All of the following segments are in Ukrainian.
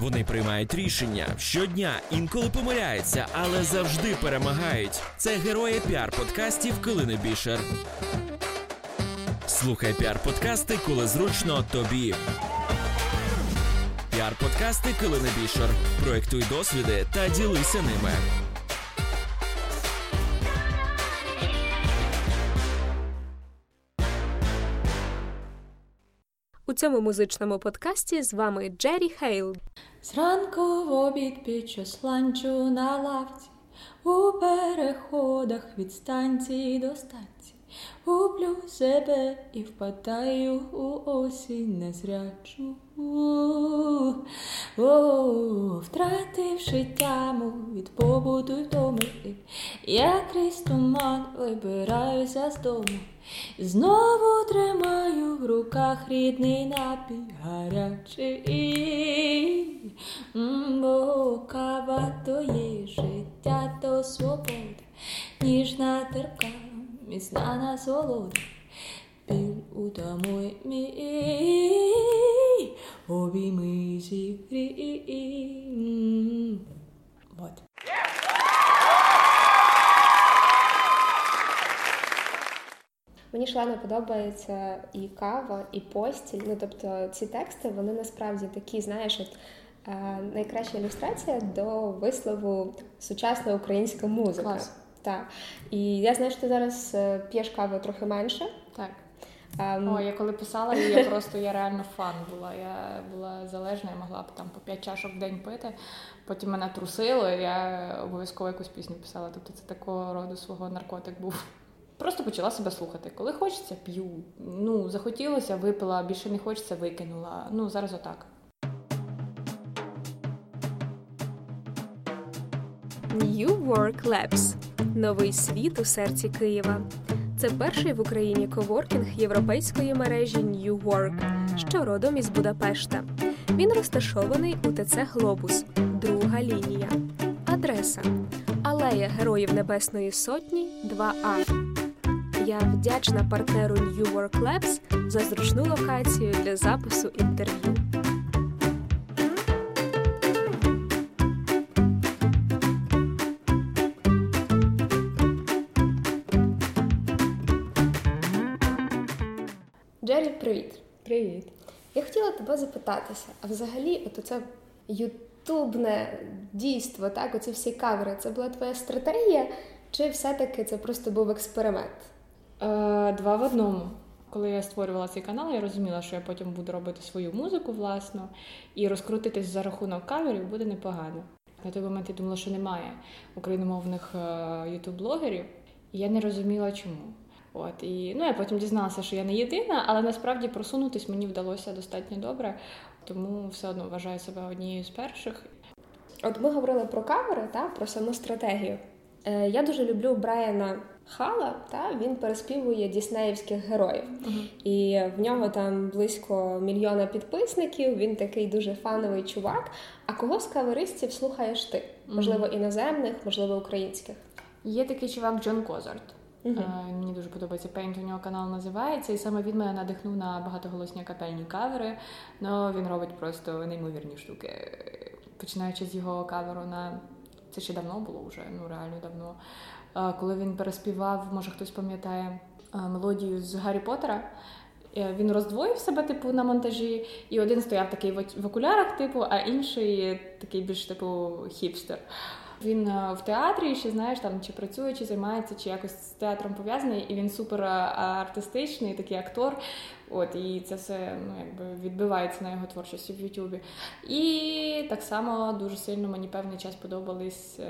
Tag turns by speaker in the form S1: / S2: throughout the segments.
S1: Вони приймають рішення щодня, інколи помиляються, але завжди перемагають. Це герої піар-подкастів Килини Бішер. Слухай піар-подкасти, коли зручно тобі. Піар-подкасти Килини Бішер. Проектуй досвіди та ділися ними.
S2: У цьому музичному подкасті з вами Джері Хейл.
S3: Зранку в обід під час ланчу на лавці, у переходах від станції до станції, гублю себе і впадаю у осінь незрячу. Втративши тяму від побуту й втоми, я крізь туман вибираюся з дому. Знову тримаю в руках рідний напій гарячий, бо кава то є життя, то свобода, ніжна терпка, міцна насолода, біль утамуй мій, обійми зігрій. Вот.
S2: Мені шалено подобається і кава, і постіль. Ну тобто ці тексти вони насправді такі, знаєш, от, е, найкраща ілюстрація до вислову сучасна українська музика.
S3: Клас.
S2: Так. І я знаю, що ти зараз е, п'єш каву трохи менше.
S3: Так.
S2: Ем,
S3: О, я коли писала, я просто я реально фан була. Я була залежна, я могла б там по 5 чашок в день пити. Потім мене трусило, і я обов'язково якусь пісню писала. Тобто це такого роду свого наркотик був. Просто почала себе слухати. Коли хочеться, п'ю. Ну, захотілося, випила, більше не хочеться, викинула. Ну, зараз отак.
S2: New Work Labs – новий світ у серці Києва. Це перший в Україні коворкінг європейської мережі New Work, що родом із Будапешта. Він розташований у ТЦ Глобус, друга лінія. Адреса Алея Героїв Небесної Сотні 2А. Я вдячна партнеру New Work Labs за зручну локацію для запису інтерв'ю. Джері, привіт.
S3: Привіт.
S2: Я хотіла тебе запитатися, а взагалі, от оце ютубне дійство, так, оці всі кавери, це була твоя стратегія, чи все-таки це просто був експеримент?
S3: Е, два в одному. Коли я створювала цей канал, я розуміла, що я потім буду робити свою музику власну, і розкрутитись за рахунок каверів буде непогано. На той момент я думала, що немає україномовних ютуб-блогерів, і я не розуміла, чому. От і ну я потім дізналася, що я не єдина, але насправді просунутись мені вдалося достатньо добре, тому все одно вважаю себе однією з перших.
S2: От ми говорили про кавери, та, про саму стратегію. Е, я дуже люблю Брайана Хала, та, він переспівує діснеївських героїв. І в нього там близько мільйона підписників, він такий дуже фановий чувак. А кого з каверистів слухаєш ти? Можливо, іноземних, можливо, українських.
S3: Є такий чувак Джон Козарт. Е, Мені дуже подобається Paint, у нього канал називається, і саме він мене надихнув на багатоголосні капельні кавери. Ну він робить просто неймовірні штуки. Починаючи з його каверу на це ще давно було вже, ну реально давно. Е, Коли він переспівав, може хтось пам'ятає е, мелодію з Гаррі Поттера. Він роздвоїв себе, типу, на монтажі, і один стояв такий в окулярах, типу, а інший такий більш типу хіпстер. Він е, в театрі ще знаєш там чи працює, чи займається, чи якось з театром пов'язаний, і він супер е, артистичний, такий актор. От і це все ну якби відбивається на його творчості в Ютубі. І так само дуже сильно мені певний час подобались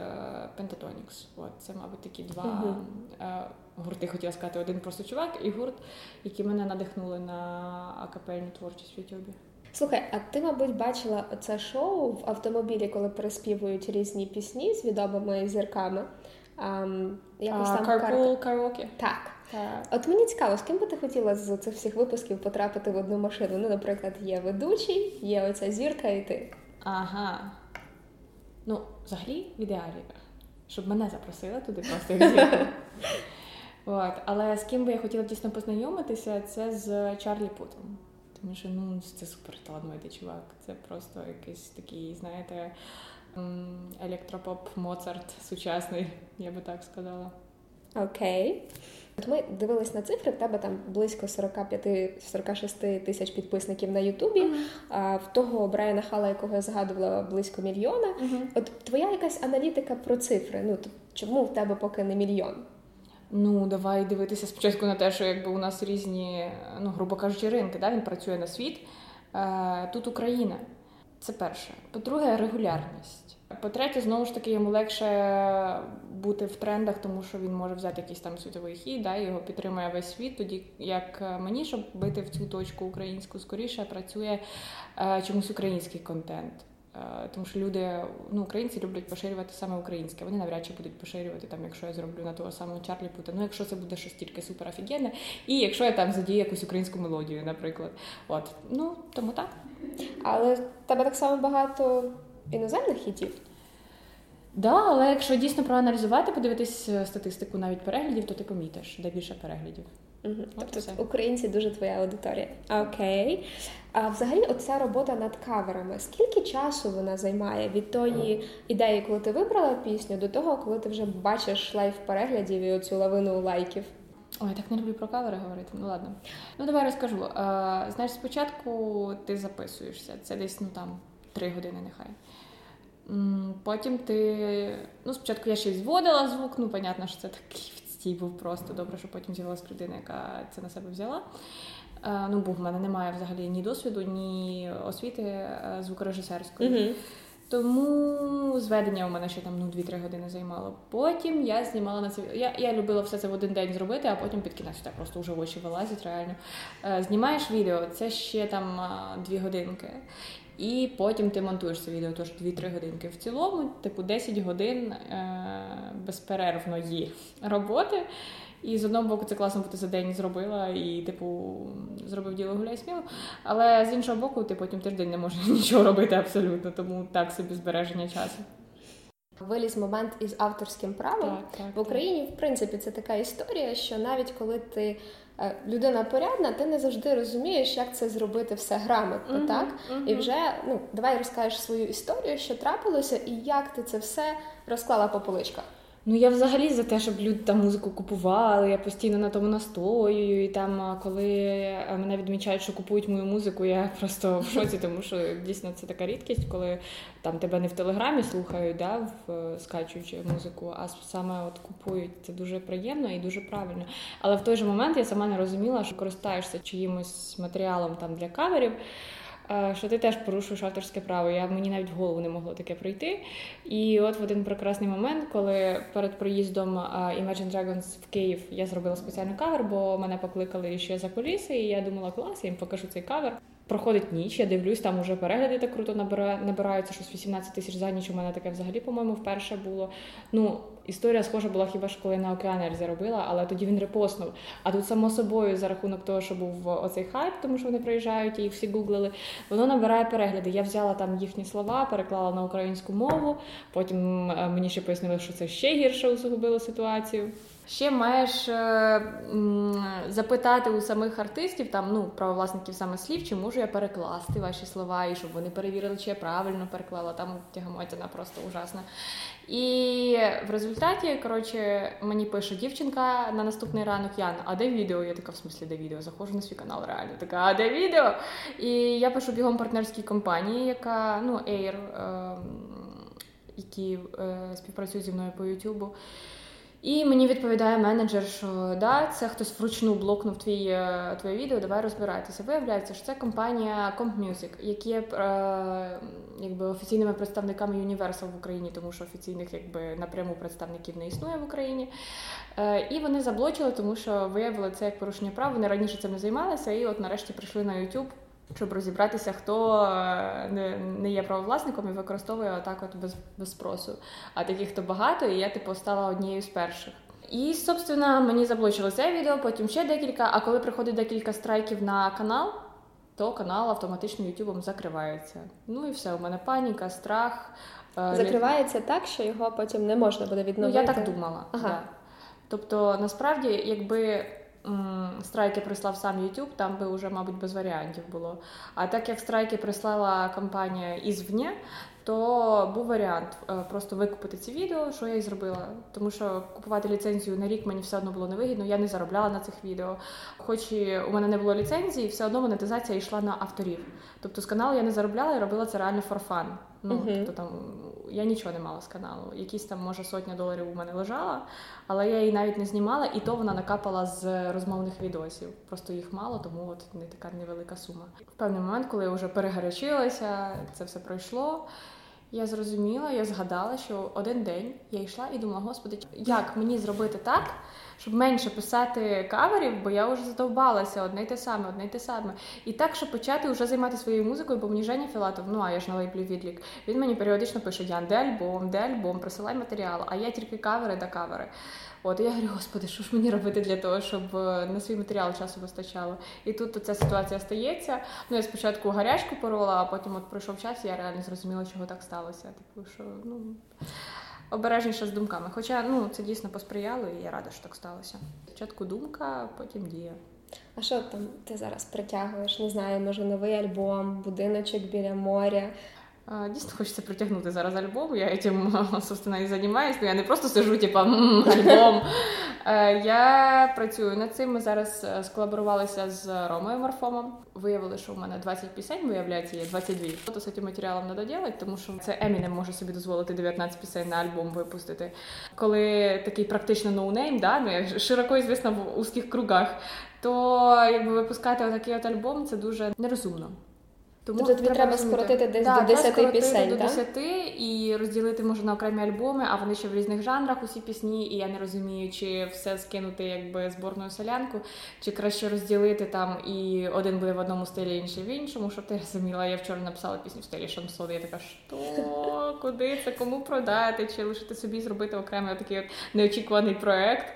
S3: Pentatonix. От це, мабуть, такі два е, гурти, хотіла сказати, один просто чувак і гурт, які мене надихнули на акапельну творчість в Ютубі.
S2: Слухай, а ти, мабуть, бачила це шоу в автомобілі, коли переспівують різні пісні з відомими зірками. Ам, якось там карта-
S3: Carpool Karaoke.
S2: Так.
S3: Так.
S2: От мені цікаво, з ким би ти хотіла з цих всіх випусків потрапити в одну машину? Ну, наприклад, є ведучий, є оця зірка і ти.
S3: Ага. Ну, взагалі, в ідеалі, щоб мене запросили туди просто як зірку. От. Але з ким би я хотіла дійсно познайомитися, це з Чарлі Путом. Тому що ну це супер талановитий чувак. Це просто якийсь такий, знаєте, електропоп Моцарт сучасний, я би так сказала.
S2: Окей. От ми дивились на цифри, в тебе там близько 45-46 тисяч підписників на Ютубі, uh-huh. а в того Брайана Хала, якого я згадувала, близько мільйона. Uh-huh. От твоя якась аналітика про цифри. Ну чому в тебе поки не мільйон?
S3: Ну, давай дивитися спочатку на те, що якби у нас різні, ну, грубо кажучи, ринки. Да? Він працює на світ. Е, Тут Україна. Це перше. По-друге, регулярність. По-третє, знову ж таки, йому легше бути в трендах, тому що він може взяти якийсь там світовий хід, да, його підтримує весь світ. Тоді як мені, щоб бити в цю точку українську скоріше, працює е, чомусь український контент. Е, тому що люди, ну українці люблять поширювати саме українське. Вони навряд чи будуть поширювати там, якщо я зроблю на того самого Чарлі Пута. Ну, якщо це буде щось тільки супер офігенне, і якщо я там задію якусь українську мелодію, наприклад. От ну тому так.
S2: Але в тебе так само багато іноземних хітів.
S3: Да, але якщо дійсно проаналізувати, подивитись е, статистику навіть переглядів, то ти помітиш, де більше переглядів.
S2: Угу. Тобто українці дуже твоя аудиторія. Окей. А взагалі, оця робота над каверами. Скільки часу вона займає від тої ідеї, коли ти вибрала пісню, до того, коли ти вже бачиш лям переглядів і оцю лавину лайків?
S3: Ой, так не люблю про кавери говорити. Ну ладно. Ну давай розкажу. А, Знаєш, спочатку ти записуєшся. Це десь ну там три години, нехай. Потім ти. Ну, спочатку я ще й зводила звук, ну, понятно, що це такий відстій був просто добре, що потім з'явилася людина, яка це на себе взяла. Е, ну, бо в мене немає взагалі ні досвіду, ні освіти е, звукорежисерської. Mm-hmm. Тому зведення у мене ще там ну 2-3 години займало. Потім я знімала на це. Я я любила все це в один день зробити, а потім під кінець так просто вже в очі вилазять реально. Е, знімаєш відео, це ще там 2 годинки. І потім ти монтуєш це відео, тож 2-3 годинки. В цілому, типу, 10 годин е- безперервної роботи. І з одного боку, це класно, бо ти за день зробила і, типу, зробив діло гуляй сміло. Але з іншого боку, ти потім тиждень не можеш нічого робити абсолютно, тому так собі збереження часу.
S2: Виліз момент із авторським правом
S3: так, так,
S2: в Україні, в принципі, це така історія, що навіть коли ти людина порядна, ти не завжди розумієш, як це зробити все грамотно, uh-huh, так? Uh-huh. І вже ну давай розкажеш свою історію, що трапилося, і як ти це все розклала по поличках.
S3: Ну я взагалі за те, щоб люди там музику купували. Я постійно на тому настоюю. І там, коли мене відмічають, що купують мою музику, я просто в шоці, тому що дійсно це така рідкість, коли там тебе не в телеграмі слухають, да, в скачуючи музику, а саме от купують. Це дуже приємно і дуже правильно. Але в той же момент я сама не розуміла, що користаєшся чиїмось матеріалом там для каверів що ти теж порушуєш авторське право. Я Мені навіть в голову не могло таке пройти. І от в один прекрасний момент, коли перед приїздом Imagine Dragons в Київ я зробила спеціальний кавер, бо мене покликали ще за поліси, і я думала, клас, я їм покажу цей кавер. Проходить ніч, я дивлюсь, там уже перегляди так круто набираються, щось 18 тисяч за ніч. У мене таке взагалі, по-моєму, вперше було. Ну, історія схожа була хіба що коли на океанер заробила, але тоді він репостнув. А тут, само собою, за рахунок того, що був оцей хайп, тому що вони приїжджають і їх всі гуглили, воно набирає перегляди. Я взяла там їхні слова, переклала на українську мову. Потім е, мені ще пояснили, що це ще гірше усугубило ситуацію. Ще маєш е, запитати у самих артистів, там ну правовласників саме слів, чи можу я перекласти ваші слова, і щоб вони перевірили, чи я правильно переклала. Там тягамотіна просто ужасна. І в результаті, коротше, мені пише дівчинка на наступний ранок Яна, а де відео? Я така в смислі, де відео? Заходжу на свій канал, реально така, а де відео? І я пишу бігом партнерській компанії, яка ну Air, е, які е, співпрацюють зі мною по Ютубу. І мені відповідає менеджер, що да, це хтось вручну блокнув твій, е, твоє відео, давай розбирайтеся. Виявляється, що це компанія Comp Music, які є е, якби офіційними представниками Universal в Україні, тому що офіційних якби напряму представників не існує в Україні. Е, І вони заблочили, тому що виявили це як порушення прав. Вони раніше цим не займалися, і от нарешті прийшли на YouTube щоб розібратися, хто е, не не є правовласником і використовує отак от без без спросу. А таких то багато, і я типу стала однією з перших. І, собственно, мені заблочили це відео, потім ще декілька. А коли приходить декілька страйків на канал, то канал автоматично Ютубом закривається. Ну і все, у мене паніка, страх.
S2: Е, закривається так, що його потім не можна буде відновити?
S3: Ну, я так думала. Ага. Да. Тобто, насправді, якби страйки прислав сам YouTube, там би вже, мабуть, без варіантів було. А так як страйки прислала компанія ізвні, то був варіант е, просто викупити ці відео, що я і зробила. Тому що купувати ліцензію на рік мені все одно було невигідно, я не заробляла на цих відео. Хоч і у мене не було ліцензії, все одно монетизація йшла на авторів. Тобто з каналу я не заробляла і робила це реально for fun. Ну, uh-huh. тобто там я нічого не мала з каналу. Якісь там, може, сотня доларів у мене лежала, але я її навіть не знімала, і то вона накапала з розмовних відосів. Просто їх мало, тому от не така невелика сума. В певний момент, коли я вже перегарячилася, це все пройшло. Я зрозуміла, я згадала, що один день я йшла і думала, господи, як мені зробити так, щоб менше писати каверів, бо я вже задовбалася одне й те саме, одне й те саме. І так, щоб почати вже займатися своєю музикою, бо мені Женя Філатов, ну а я ж на лейблі відлік, він мені періодично пише: Ян, де альбом, де альбом, присилай матеріал, а я тільки кавери да кавери. От я говорю, господи, що ж мені робити для того, щоб е, на свій матеріал часу вистачало. І тут ця ситуація стається. Ну я спочатку гарячку порола, а потім от пройшов час, і я реально зрозуміла, чого так сталося. Типу, що ну обережніше з думками. Хоча ну це дійсно посприяло, і я рада, що так сталося. Спочатку думка, потім дія.
S2: А що там ти зараз притягуєш? Не знаю, може новий альбом, будиночок біля моря.
S3: Дійсно хочеться притягнути зараз альбом. Я цим собственно, і займаюся. Я не просто сижу, типа альбом. Е, я працюю над цим. Ми зараз е, сколаборувалися з Ромою Морфомом. Виявили, що в мене 20 пісень, виявляється, є 22. Що з цим матеріалом треба робити, тому що це Емінем може собі дозволити 19 пісень на альбом випустити. Коли такий практично noname, да, ну, широко звісно в узких кругах, то якби випускати отакий от альбом це дуже нерозумно.
S2: Тому тобто тобі треба скоротити десь
S3: да,
S2: до 10 пісень.
S3: До 10 і розділити може на окремі альбоми, а вони ще в різних жанрах усі пісні. І я не розумію, чи все скинути якби зборною солянку, чи краще розділити там і один буде в одному стилі, інший в іншому. Щоб ти розуміла, я вчора написала пісню в стилі шансон. Я така, що куди це кому продати, чи лишити собі зробити окремий такий от неочікуваний проект.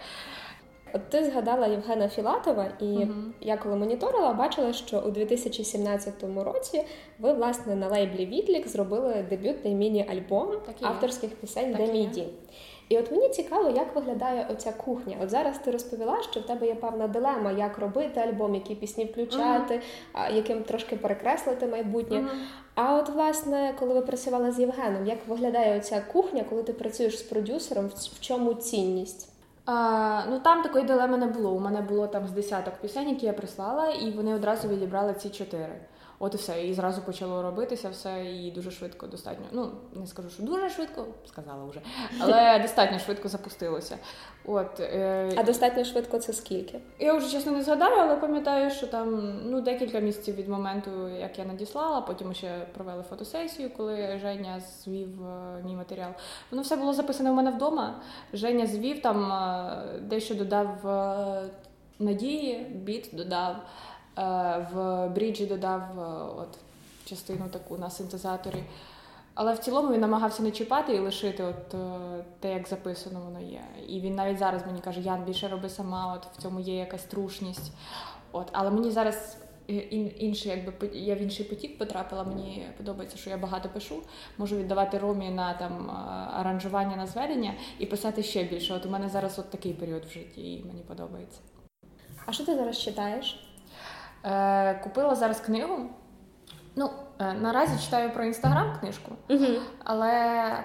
S2: От ти згадала Євгена Філатова, і uh-huh. я коли моніторила, бачила, що у 2017 році ви власне на лейблі Відлік зробили дебютний міні-альбом так авторських пісень для міді. І от мені цікаво, як виглядає оця кухня. От зараз ти розповіла, що в тебе є певна дилема, як робити альбом, які пісні включати, uh-huh. яким трошки перекреслити майбутнє. Uh-huh. А от, власне, коли ви працювали з Євгеном, як виглядає оця кухня, коли ти працюєш з продюсером, в чому цінність?
S3: А, Ну там такої дилеми не було. У мене було там з десяток пісень, які я прислала, і вони одразу відібрали ці чотири. От і все. І зразу почало робитися все і дуже швидко достатньо. Ну, не скажу, що дуже швидко, сказала вже, але достатньо швидко запустилося. От,
S2: е... А достатньо швидко це скільки?
S3: Я вже чесно не згадаю, але пам'ятаю, що там ну, декілька місяців від моменту, як я надіслала, потім ще провели фотосесію, коли Женя звів е, мій матеріал. Воно все було записане у мене вдома. Женя звів там е, дещо додав е, надії, біт додав. Е, в бріджі додав е, от частину таку на синтезаторі. Але в цілому він намагався не чіпати і лишити от е, те, як записано воно є. І він навіть зараз мені каже, Ян, більше роби сама, от в цьому є якась трушність. От, Але мені зараз інший, якби я в інший потік потрапила. Мені подобається, що я багато пишу. Можу віддавати ромі на там аранжування на зведення і писати ще більше. От у мене зараз от такий період в житті, і мені подобається.
S2: А що ти зараз читаєш?
S3: Е, Купила зараз книгу. Ну, е, наразі читаю про інстаграм книжку, але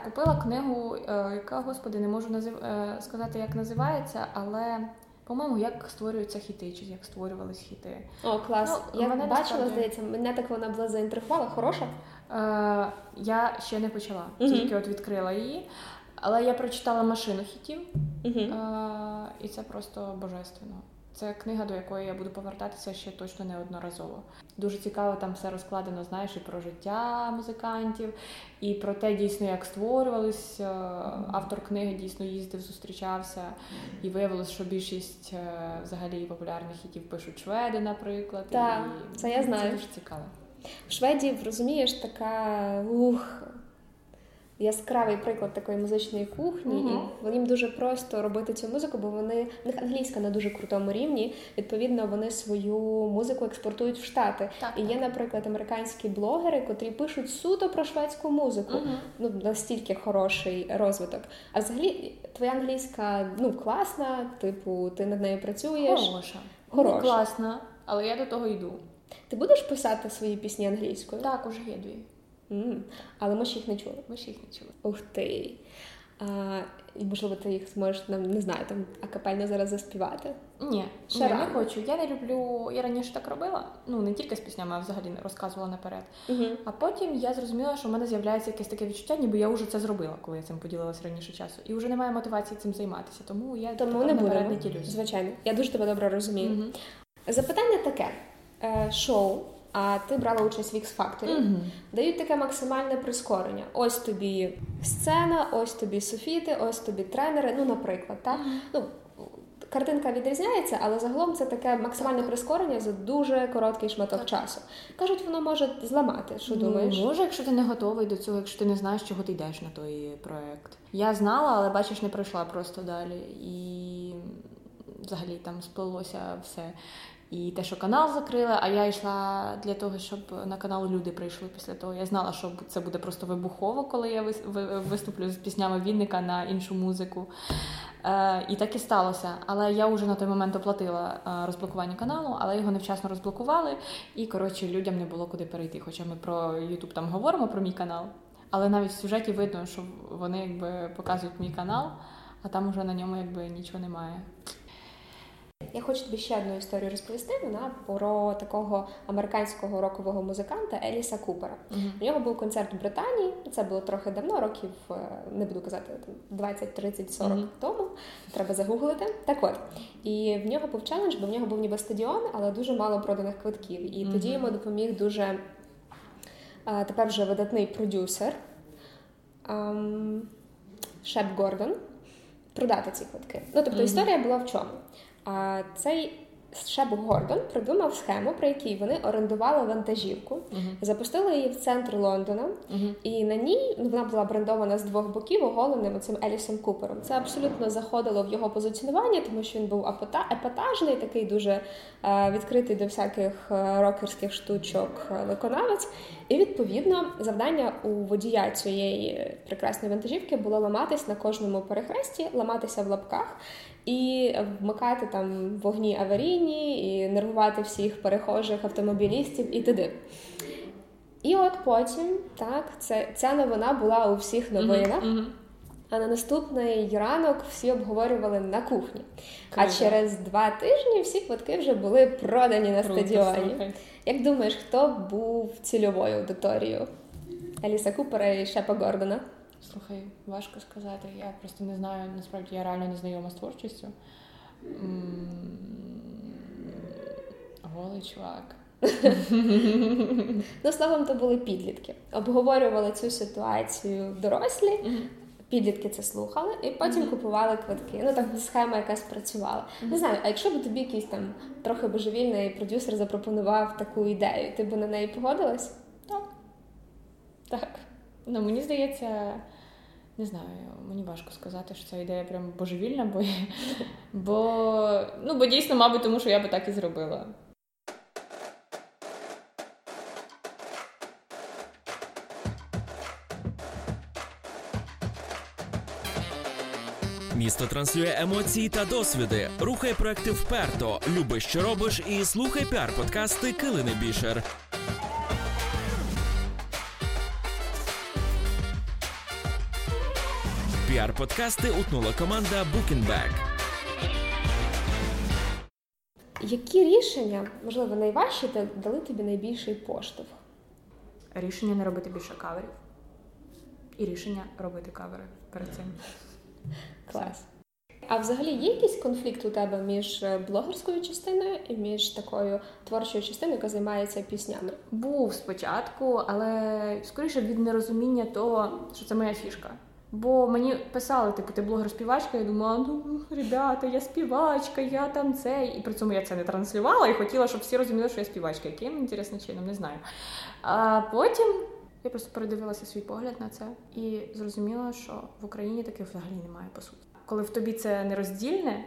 S3: купила книгу, е, яка, господи, не можу назив... е, сказати, як називається, але, по-моєму, як створюються хіти, чи як створювались хіти.
S2: О, клас. Ну, Я мене бачила, насправді... здається, мене так вона була заінтригувала. Хороша?
S3: Е, Я ще не почала, uh тільки от відкрила її. Але я прочитала машину хітів, uh е, і це просто божественно. Це книга, до якої я буду повертатися ще точно неодноразово. Дуже цікаво, там все розкладено, знаєш, і про життя музикантів, і про те, дійсно, як створювались. Е, автор книги дійсно їздив, зустрічався, і виявилось, що більшість е, взагалі популярних хітів пишуть шведи, наприклад.
S2: Так,
S3: і
S2: це я знаю.
S3: Це дуже цікаво.
S2: В Шведів, розумієш, така ух, яскравий приклад такої музичної кухні, uh-huh. і їм дуже просто робити цю музику, бо вони в них англійська на дуже крутому рівні. Відповідно, вони свою музику експортують в Штати. Так, і є, наприклад, американські блогери, котрі пишуть суто про шведську музику. Uh-huh. Ну настільки хороший розвиток. А взагалі, твоя англійська ну класна, типу, ти над нею працюєш.
S3: Хороша.
S2: хороша.
S3: класна, але я до того йду.
S2: Ти будеш писати свої пісні англійською?
S3: Так, уже є дві.
S2: М, Але ми ж їх не чули.
S3: Ми ж їх не чули.
S2: Ух ти. А, і можливо, ти їх зможеш нам не знаю, там акапельно зараз заспівати.
S3: Ні,
S2: Ще
S3: ні, не хочу. Я не люблю. Я раніше так робила. Ну не тільки з піснями, а взагалі не розказувала наперед.
S2: Угу.
S3: А потім я зрозуміла, що в мене з'являється якесь таке відчуття, ніби я вже це зробила, коли я цим поділилася раніше часу. І вже немає мотивації цим займатися. Тому я
S2: Тому не будемо.
S3: не ділюся.
S2: Звичайно, я дуже тебе добре розумію.
S3: Мгм.
S2: Запитання таке: Е, шоу, а ти брала участь в X Factor.
S3: Мгм.
S2: Дають таке максимальне прискорення. Ось тобі сцена, ось тобі софіти, ось тобі тренери. Ну, наприклад, так? Ну, картинка відрізняється, але загалом це таке максимальне прискорення за дуже короткий шматок
S3: Так.
S2: часу. Кажуть, воно може зламати. Що
S3: Ну,
S2: думаєш?
S3: Може, якщо ти не готовий до цього, якщо ти не знаєш, чого ти йдеш на той проект. Я знала, але бачиш, не пройшла просто далі. І взагалі там сплелося все. І те, що канал закрили, а я йшла для того, щоб на канал люди прийшли після того. Я знала, що це буде просто вибухово, коли я вис- виступлю з піснями Вінника на іншу музику. Е, і так і сталося. Але я вже на той момент оплатила е, розблокування каналу, але його невчасно розблокували. І коротше людям не було куди перейти. Хоча ми про YouTube там говоримо про мій канал. Але навіть в сюжеті видно, що вони якби показують мій канал, а там уже на ньому якби нічого немає.
S2: Я хочу тобі ще одну історію розповісти. Вона про такого американського рокового музиканта Еліса Купера. У нього був концерт в Британії. Це було трохи давно, років е, не буду казати 20, 30, 40
S3: Мгм.
S2: тому. Треба загуглити. Так от і в нього був челендж, бо в нього був ніби стадіон, але дуже мало проданих квитків. І тоді йому допоміг дуже е, тепер вже видатний продюсер ем, Шеп Гордон продати ці квитки. Ну тобто історія була в чому? А цей Шеп Гордон придумав схему, при якій вони орендували вантажівку, запустили її в центр Лондона, і на ній ну, вона була брендована з двох боків оголеним оцим Елісом Купером. Це абсолютно заходило в його позиціонування, тому що він був епатажний, такий дуже е, відкритий до всяких е, рокерських штучок виконавець. І відповідно завдання у водія цієї прекрасної вантажівки було ламатись на кожному перехресті, ламатися в лапках. І вмикати там вогні аварійні, і нервувати всіх перехожих автомобілістів і т.д. І от потім, так, це, ця новина була у всіх новинах. А на наступний ранок всі обговорювали на кухні. А через два тижні всі квитки вже були продані на стадіоні. Як думаєш, хто був цільовою аудиторією? Еліса Купера і Шепа Гордона?
S3: Слухай, важко сказати. Я просто не знаю, насправді я реально не знайома з творчістю. Голий чувак.
S2: Ну, словом, то були підлітки. Обговорювали цю ситуацію дорослі. Підлітки це слухали і потім купували квитки. Ну так схема якась працювала. Не знаю, а якщо б тобі якийсь там трохи божевільний продюсер запропонував таку ідею, ти б на неї погодилась?
S3: Так. Так. Ну, мені здається, не знаю, мені важко сказати, що ця ідея прям божевільна, бо, бо, ну, бо дійсно, мабуть, тому що я би так і зробила.
S1: Місто транслює емоції та досвіди. Рухай проекти вперто. Люби, що робиш, і слухай піар-подкасти Килини Бішер. Піар-подкасти утнула команда Bookingback.
S2: Які рішення, можливо, найважчі та дали тобі найбільший поштовх?
S3: Рішення не робити більше каверів. І рішення робити кавери перед цим.
S2: Клас. А взагалі є якийсь конфлікт у тебе між е, блогерською частиною і між такою творчою частиною, яка займається піснями?
S3: Був спочатку, але скоріше від нерозуміння того, що це моя фішка. Бо мені писали, типу, ти блогер-співачка, я думала, ну ребята, я співачка, я там це. І при цьому я це не транслювала і хотіла, щоб всі розуміли, що я співачка. Яким інтересним чином, не знаю. А потім я просто передивилася свій погляд на це і зрозуміла, що в Україні таких взагалі немає по суті. Коли в тобі це нероздільне,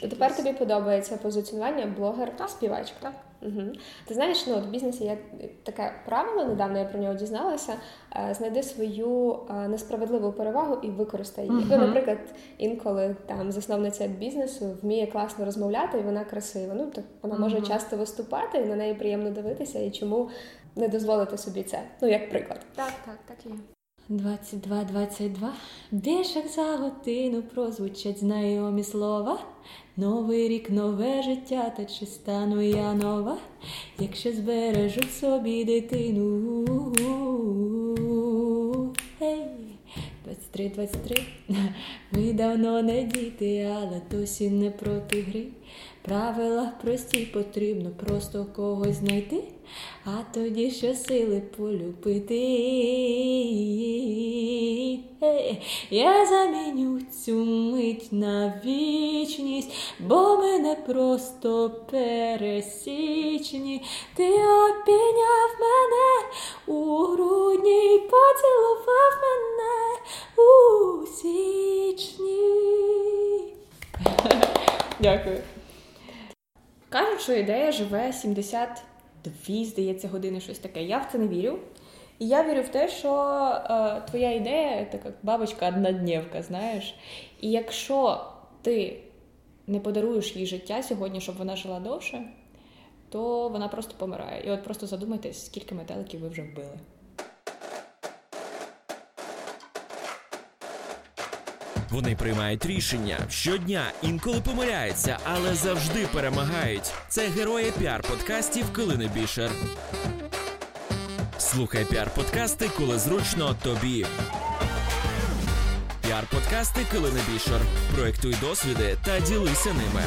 S2: То тепер тобі подобається позиціонування блогер-співачка.
S3: так.
S2: Угу. Ти знаєш, ну от в бізнесі є таке правило, недавно я про нього дізналася. Е, знайди свою е, несправедливу перевагу і використай її. Uh-huh. Ну, наприклад, інколи там засновниця бізнесу вміє класно розмовляти, і вона красива. Ну так вона uh-huh. може часто виступати, і на неї приємно дивитися. І чому не дозволити собі це? Ну як приклад,
S3: так, так, так є. 22, 22, більше за годину прозвучать знайомі слова. Новий рік, нове життя, та чи стану я нова, якщо збережу собі дитину. Hey. 23, 23, ми давно не діти, але досі не проти гри. Правила прості потрібно просто когось знайти, а тоді що сили полюбити. Я заміню цю мить на вічність, бо ми не просто пересічні. Ти обійняв мене у грудні й поцілував мене у січні. Дякую. Кажуть, що ідея живе 72, здається, години щось таке. Я в це не вірю. І я вірю в те, що е, твоя ідея така бабочка однодневка, знаєш. І якщо ти не подаруєш їй життя сьогодні, щоб вона жила довше, то вона просто помирає. І от просто задумайтесь, скільки метеликів ви вже вбили.
S1: Вони приймають рішення щодня, інколи помиляються, але завжди перемагають. Це герої піар подкастів Килини Бішер. Слухай піар-подкасти, коли зручно тобі. Піар-подкасти Килини Бішер. Проектуй досвіди та ділися ними.